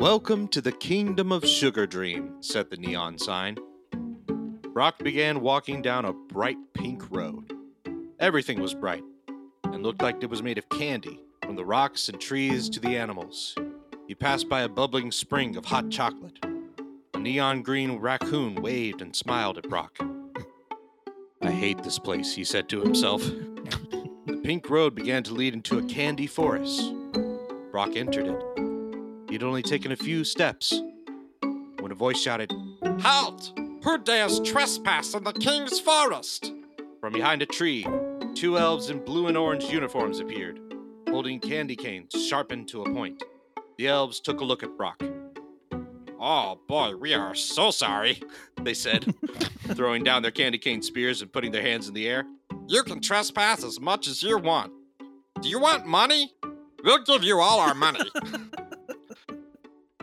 Welcome to the kingdom of Sugar Dream, said the neon sign. Brock began walking down a bright pink road. Everything was bright and looked like it was made of candy, from the rocks and trees to the animals. He passed by a bubbling spring of hot chocolate. A neon green raccoon waved and smiled at Brock. I hate this place, he said to himself. the pink road began to lead into a candy forest. Brock entered it. He had only taken a few steps when a voice shouted, Halt! Who dares trespass in the king's forest? From behind a tree, two elves in blue and orange uniforms appeared, holding candy canes sharpened to a point. The elves took a look at Brock. Oh boy, we are so sorry, They said, throwing down their candy cane spears and putting their hands in the air. You can trespass as much as you want. Do you want money? We'll give you all our money.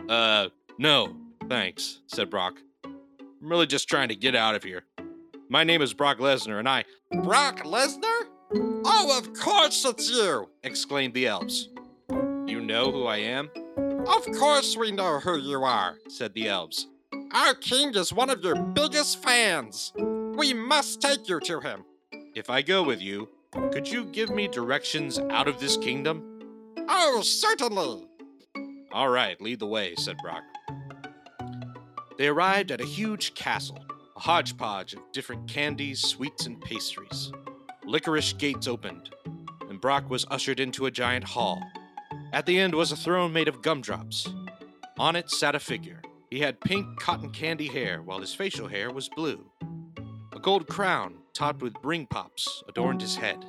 Uh, no, thanks, said Brock. I'm really just trying to get out of here. My name is Brock Lesnar, and I. Brock Lesnar? Oh, of course it's you! exclaimed the elves. You know who I am? Of course we know who you are. said the elves. Our king is one of your biggest fans. We must take you to him. If I go with you, could you give me directions out of this kingdom? Oh, certainly. All right, lead the way, said Brock. They arrived at a huge castle, a hodgepodge of different candies, sweets, and pastries. Licorice gates opened, and Brock was ushered into a giant hall. At the end was a throne made of gumdrops. On it sat a figure. He had pink cotton candy hair, while his facial hair was blue. A gold crown, topped with ring pops, adorned his head.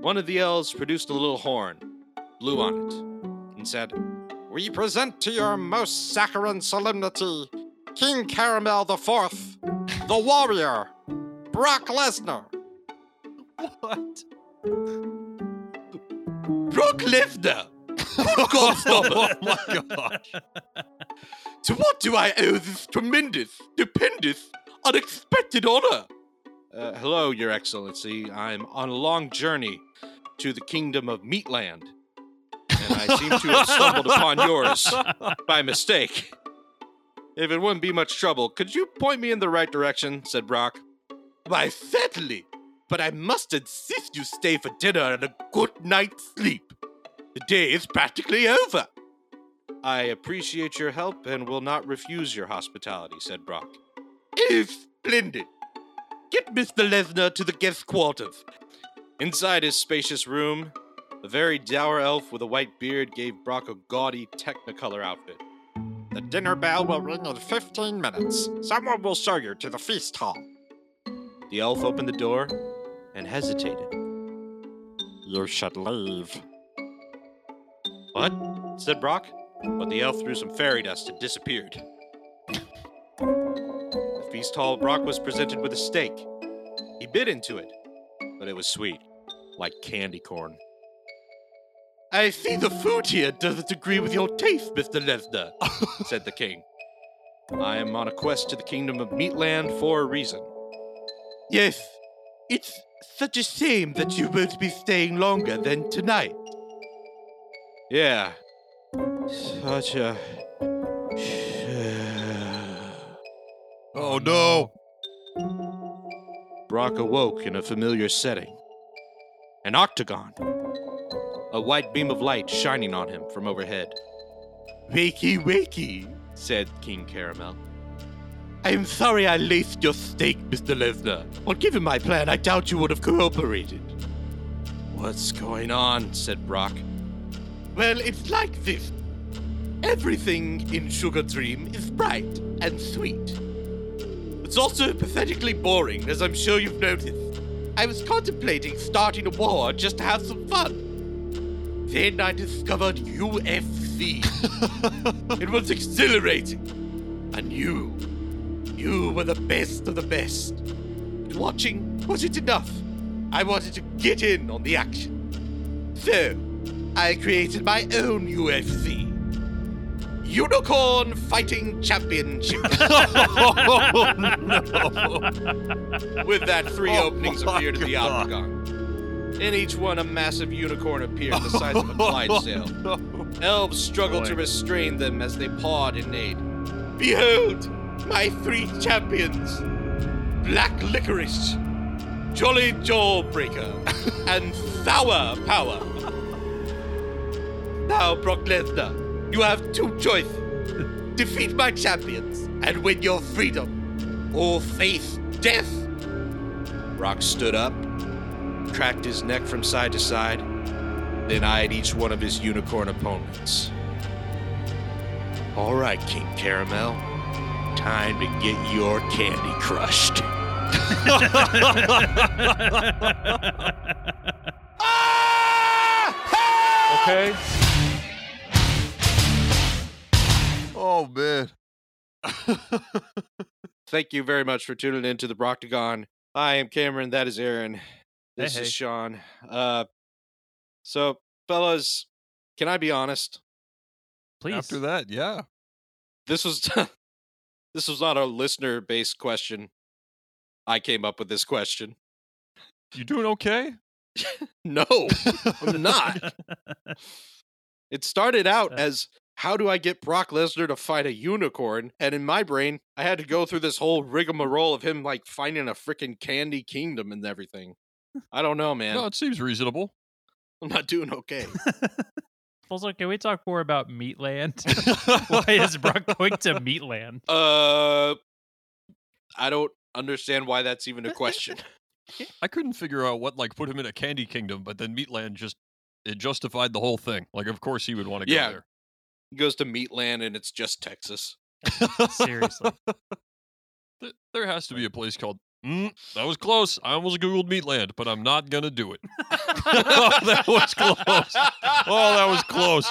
One of the elves produced a little horn, blew on it, and said, We present to your most saccharine solemnity King Caramel the Fourth, the warrior, Brock Lesnar. What? Brock Lesnar! Good God, stop oh my gosh. To what do I owe this tremendous, stupendous, unexpected honor? Uh, hello, Your Excellency. I'm on a long journey to the kingdom of Meatland, and I seem to have stumbled upon yours by mistake. If it wouldn't be much trouble, could you point me in the right direction? said Brock. Why, certainly, but I must insist you stay for dinner and a good night's sleep. The day is practically over. I appreciate your help and will not refuse your hospitality, said Brock. It is splendid. Get Mr. Lesnar to the guest quarters. Inside his spacious room, a very dour elf with a white beard gave Brock a gaudy Technicolor outfit. The dinner bell will ring in 15 minutes. Someone will show you to the feast hall. The elf opened the door and hesitated. You should leave. What? said Brock, but the elf threw some fairy dust and disappeared. the feast hall Brock was presented with a steak. He bit into it, but it was sweet, like candy corn. I see the food here doesn't agree with your taste, Mr. Lesnar, said the king. I am on a quest to the kingdom of Meatland for a reason. Yes, it's such a shame that you won't be staying longer than tonight. Yeah. Such a. Oh no. Brock awoke in a familiar setting an octagon, a white beam of light shining on him from overhead. Wakey, wakey, said King Caramel. I am sorry I laced your steak, Mr. Lesnar, but given my plan, I doubt you would have cooperated. What's going on? said Brock. Well, it's like this. Everything in Sugar Dream is bright and sweet. It's also pathetically boring, as I'm sure you've noticed. I was contemplating starting a war just to have some fun. Then I discovered UFC. it was exhilarating. And you, You were the best of the best. But watching wasn't enough. I wanted to get in on the action. So, I created my own UFC. Unicorn Fighting Championship. oh, no. With that, three Oh openings appeared in the octagon. In each one, a massive unicorn appeared the size of a oh, Clydesdale. no. Elves struggled to restrain them as they pawed and neighed. Behold, my three champions Black Licorice, Jolly Jawbreaker, and Sour Power. Now, Brock Lesnar, you have two choices defeat my champions and win your freedom, or face death. Brock stood up, cracked his neck from side to side, then eyed each one of his unicorn opponents. All right, King Caramel. Time to get your candy crushed. Okay. Oh man. Thank you very much for tuning in to the Broctagon. I am Cameron. That is Aaron. This hey. is Sean. Uh, so, fellas, can I be honest? Please. After that, yeah. This was this was not a listener-based question. I came up with this question. You doing okay? No, I'm not. It started out Uh. as how do I get Brock Lesnar to fight a unicorn? And in my brain, I had to go through this whole rigmarole of him like finding a freaking candy kingdom and everything. I don't know, man. No, it seems reasonable. I'm not doing okay. Also, can we talk more about Meatland? Why is Brock going to Meatland? uh, I don't understand why that's even a question. I couldn't figure out what like put him in a candy kingdom, but then Meatland just it justified the whole thing. Like, of course he would want to go Yeah. there. he goes to Meatland and it's just Texas. Seriously. Th- There has to be a place called. Mm, that was close. I almost googled Meatland, but I'm not gonna do it. oh, that was close. Oh, that was close.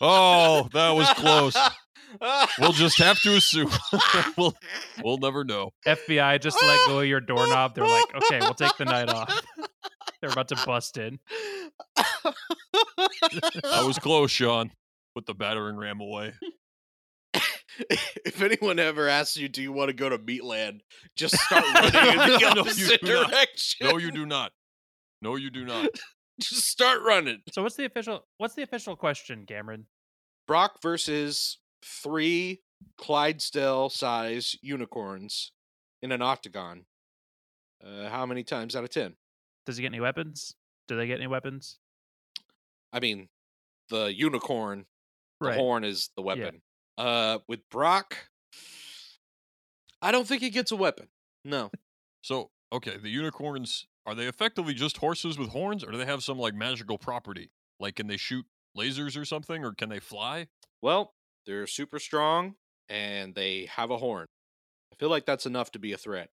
Oh, that was close. We'll just have to assume. we'll we'll never know. FBI just let go of your doorknob. They're like, okay, we'll take the night off. They're about to bust in. That was close, Sean. Put the battering ram away. If anyone ever asks you, do you want to go to Meatland? Just start running in the No, you opposite do not. direction. No, you do not. No, you do not. Just start running. So what's the official what's the official question, Cameron? Brock versus three Clydesdale size unicorns in an octagon. Uh, how many times out of 10? Does he get any weapons? Do they get any weapons? I mean, the unicorn, the Right. horn is the weapon. Uh, with Brock, I don't think he gets a weapon. No. So, okay, the unicorns are they effectively just horses with horns, or do they have some like magical property? Like, can they shoot lasers or something, or can they fly? Well, they're super strong and they have a horn. I feel like that's enough to be a threat.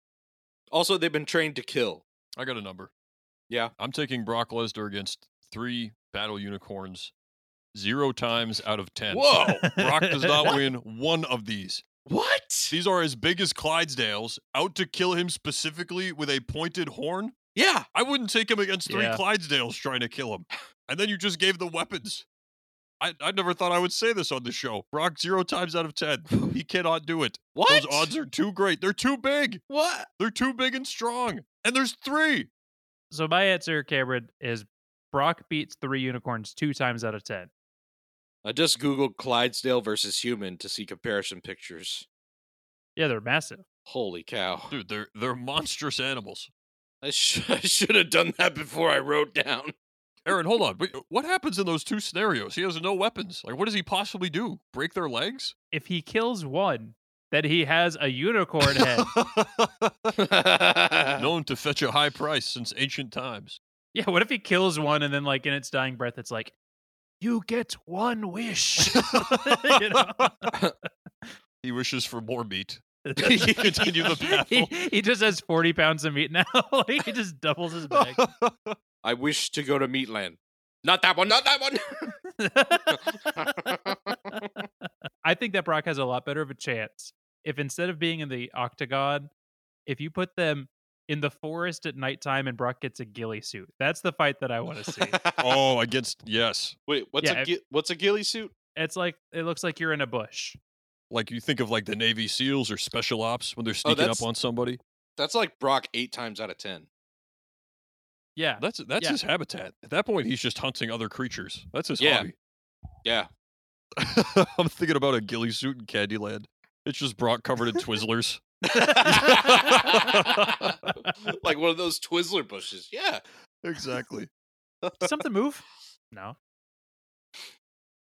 Also, they've been trained to kill. I got a number. Yeah. I'm taking Brock Lesnar against three battle unicorns, zero times out of ten. Whoa! Brock does not win one of these. what? These are as big as Clydesdales, out to kill him specifically with a pointed horn. Yeah. I wouldn't take him against three Yeah. Clydesdales trying to kill him. And then you just gave the weapons. I, I never thought I would say this on the show. Brock, zero times out of ten. He cannot do it. What? Those odds are too great. They're too big. What? They're too big and strong. And there's three. So my answer, Cameron, is Brock beats three unicorns two times out of ten. I just googled Clydesdale versus human to see comparison pictures. Yeah, they're massive. Holy cow! Dude, they're they're monstrous animals. I, sh- I should have done that before I wrote down. Aaron, hold on. Wait, what happens in those two scenarios? He has no weapons. Like, what does he possibly do? Break their legs? If he kills one, then he has a unicorn head. Known to fetch a high price since ancient times. yeah, what if he kills one and then like in its dying breath it's like, You get one wish. You know? He wishes for more meat. he Continue the he, he just has 40 pounds of meat now. like he just doubles his bag. I wish to go to Meatland. Not that one. Not that one. I think that Brock has a lot better of a chance if instead of being in the octagon, if you put them in the forest at nighttime and Brock gets a ghillie suit. That's the fight that I want to see. oh, against yes. Wait, what's Yeah, a if- gi- what's a ghillie suit? it's like it looks like you're in a bush. Like you think of like the Navy SEALs or special ops when they're oh, sneaking up on somebody. That's like Brock eight times out of ten. Yeah. That's that's Yeah. his habitat. At that point, he's just hunting other creatures. That's his Yeah. hobby. Yeah. I'm thinking about a ghillie suit in Candyland. It's just Brock covered in Twizzlers. like one of those Twizzler bushes. Yeah. exactly. Something move? No.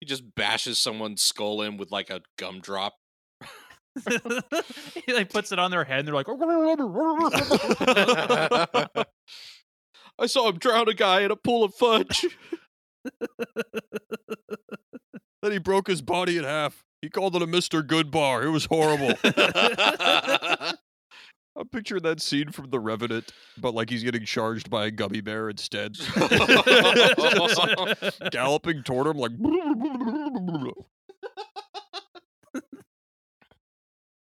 He just bashes someone's skull in with like a gumdrop. he like puts it on their head and they're like I saw him drown a guy in a pool of fudge. Then he broke his body in half. He called it a Mr. Goodbar. It was horrible. I'm picturing that scene from The Revenant, but like he's getting charged by a gummy bear instead. Galloping toward him like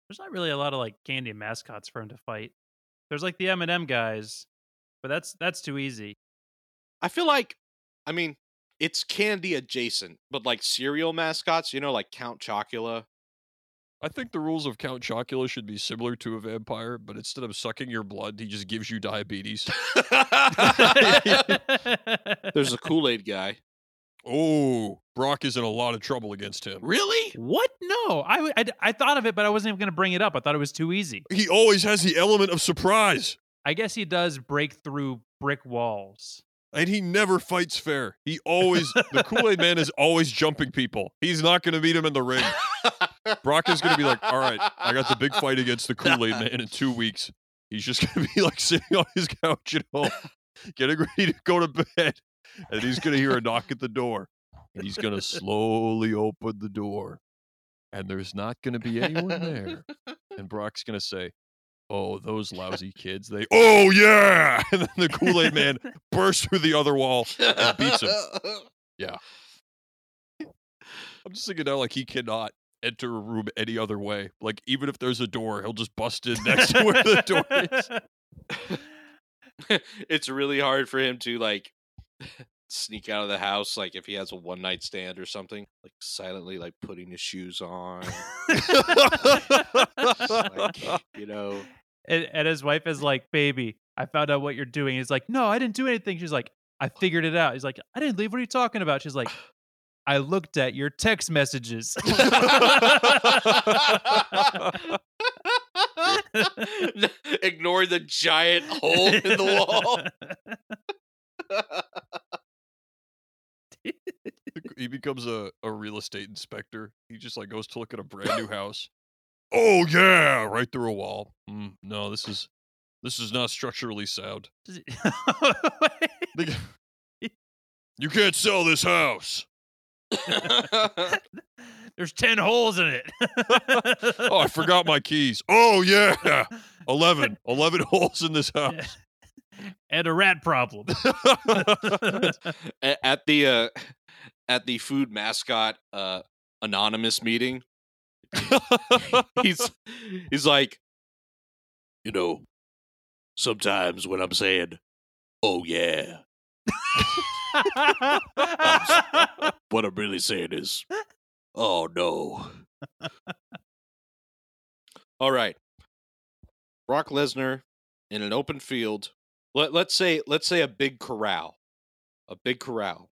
There's not really a lot of like candy mascots for him to fight. There's like the M&M guys, but that's that's too easy. I feel like, I mean, it's candy adjacent, but like cereal mascots, you know, like Count Chocula. I think the rules of Count Chocula should be similar to a vampire, but instead of sucking your blood, he just gives you diabetes. There's a Kool Aid guy. Oh, Brock is in a lot of trouble against him. Really? what? No, I I thought of it, but I wasn't even going to bring it up. I thought it was too easy. He always has the element of surprise, I guess he does break through brick walls. And he never fights fair. He always, the Kool Aid Man is always jumping people. He's not going to beat him in the ring. Brock is going to be like, all right, I got the big fight against the Kool Aid Man in two weeks. He's just going to be like sitting on his couch at home, getting ready to go to bed. And he's going to hear a knock at the door. And he's going to slowly open the door. And there's not going to be anyone there. And Brock's going to say, Oh, those lousy kids. They, oh, yeah. And then the Kool Aid Man bursts through the other wall and beats him. Yeah. I'm just thinking now, like, he cannot enter a room any other way. Like, even if there's a door, he'll just bust in next to where the door is. it's really hard for him to like sneak out of the house like if he has a one night stand or something like silently like putting his shoes on like you know and, and his wife is like, "Baby, I found out what you're doing." He's like, "No, I didn't do anything." She's like, "I figured it out." He's like, "I didn't leave. What are you talking about?" She's like, "I looked at your text messages." ignore the giant hole in the wall he becomes a, a real estate inspector. He just like goes to look at a brand new house. Oh yeah, right through a wall. Mm, no, this is this is not structurally sound. You can't sell this house. There's ten holes in it. Oh, I forgot my keys. Oh yeah, 11. 11 holes in this house. and a rat problem. At the uh at the food mascot uh anonymous meeting he's he's like you know sometimes when i'm saying oh yeah what i'm really saying is oh no all right. Brock lesnar in an open field. Let, let's say let's say a big corral a big corral.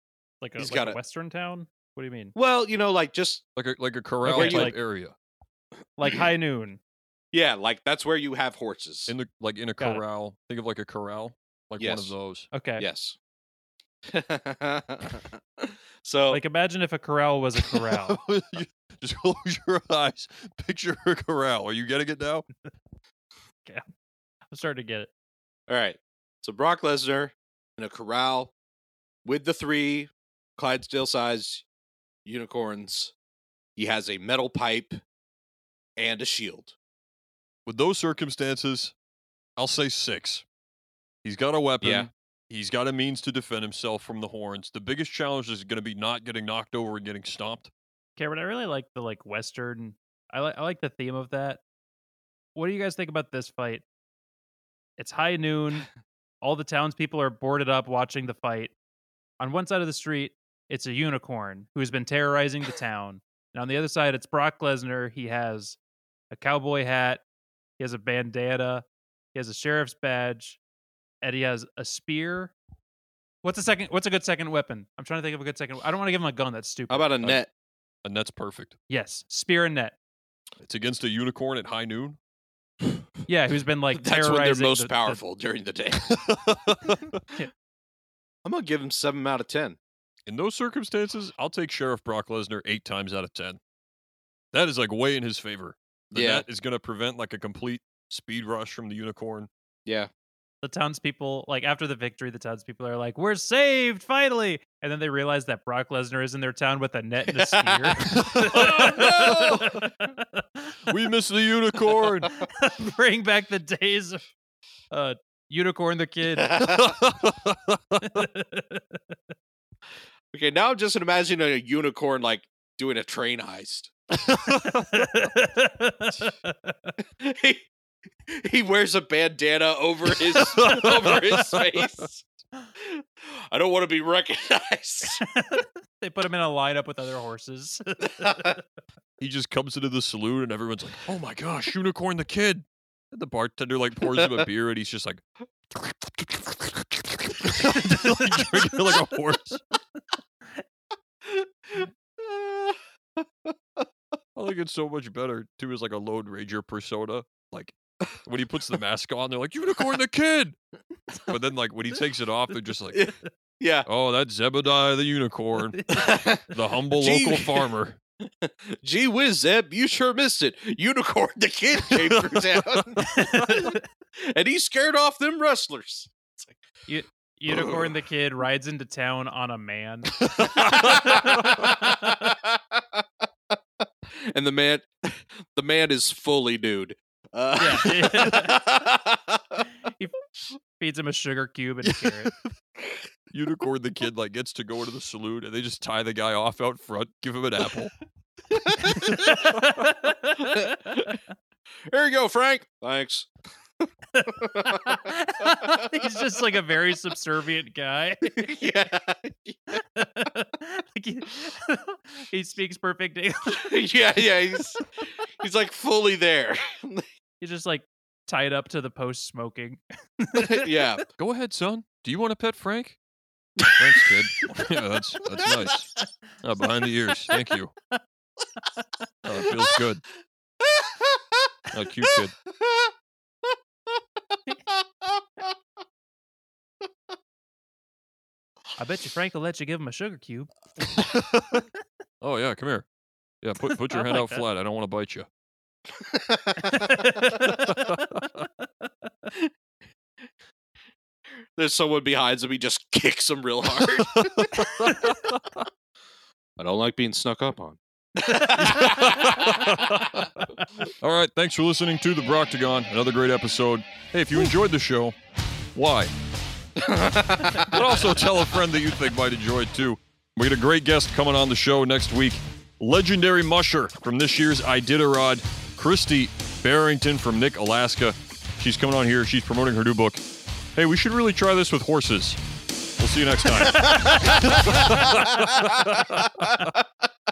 Like a, He's like got a a- western town. What do you mean? well you know like just like a like a corral where type like- area Like mm-hmm. high noon. yeah like that's where you have horses in the like in a Got it. corral. Think of like a corral, like one Yes. of those. Okay. yes so Like imagine if a corral was a corral. You- Just close your eyes. Picture a corral. Are you getting it now? Yeah. I'm starting to get it. All right. So Brock Lesnar in a corral with the three Clydesdale size unicorns. He has a metal pipe and a shield. With those circumstances, I'll say six. He's got a weapon. Yeah. He's got a means to defend himself from the horns. The biggest challenge is going to be not getting knocked over and getting stomped. Cameron, I really like the like western. I like I like the theme of that. What do you guys think about this fight? It's high noon. All the townspeople are boarded up watching the fight. On one side of the street, it's a unicorn who's been terrorizing the town. And on the other side, it's Brock Lesnar. He has a cowboy hat. He has a bandana. He has a sheriff's badge. Eddie has a spear. What's a second? What's a good second weapon? I'm trying to think of a good second. I don't want to give him a gun. That's stupid. How about a net? A net's perfect. yes, spear and net. It's against a unicorn at high noon. Yeah, who's been like That's when they're most the- the- powerful during the day. I'm gonna give him seven out of ten. In those circumstances, I'll take Sheriff Brock Lesnar eight times out of ten. That is like way in his favor. The Yeah. net is going to prevent like a complete speed rush from the unicorn. Yeah. the townspeople, like after the victory, the townspeople are like, "We're saved finally!" And then they realize that Brock Lesnar is in their town with a net and a spear. We miss the unicorn. Bring back the days of uh, Unicorn the Kid. Okay, now I'm just imagining a unicorn like doing a train heist. he, he wears a bandana over his over his face. I don't want to be recognized. they put him in a lineup with other horses. he just comes into the saloon and everyone's like, "Oh my gosh, unicorn the kid!" And the bartender like pours him a beer and he's just like, like drinking like a horse. I think it's so much better too. Is like a Lone Ranger persona. Like when he puts the mask on, they're like, "Unicorn the kid," but then like when he takes it off, they're just like, yeah. "Oh, that's Zebediah the unicorn, the humble Gee. local farmer." Gee whiz, Zeb, you sure missed it. Unicorn the kid came through town. and he scared off them rustlers. Unicorn the Kid rides into town on a man. and the man the man is fully nude. Uh, Feeds him a sugar cube and a carrot. Unicorn the kid like gets to go into the saloon and they just tie the guy off out front, give him an apple. Here you go, Frank. Thanks. He's just like a very subservient guy. yeah. Like, he, he speaks perfect English. yeah, yeah. He's he's like fully there. He's just like tied up to the post smoking. yeah. Go ahead, son. Do you want to pet Frank? Thanks, kid. yeah, that's that's nice. Uh, behind the ears. Thank you. Oh, it feels good. Oh, cute kid. I bet you Frank will let you give him a sugar cube. oh yeah, come here. Yeah, put put your I hand like out that. flat. I don't want to bite you. There's someone behind him. He just kicks him real hard. I don't like being snuck up on. All right, thanks for listening to the Broctagon. Another great episode. Hey, if you enjoyed the show, why? but also tell a friend that you think might enjoy it too. We got a great guest coming on the show next week. Legendary musher from this year's Iditarod, Christy Barrington from Knik, Alaska. She's coming on here. She's promoting her new book. Hey, we should really try this with horses. We'll see you next time.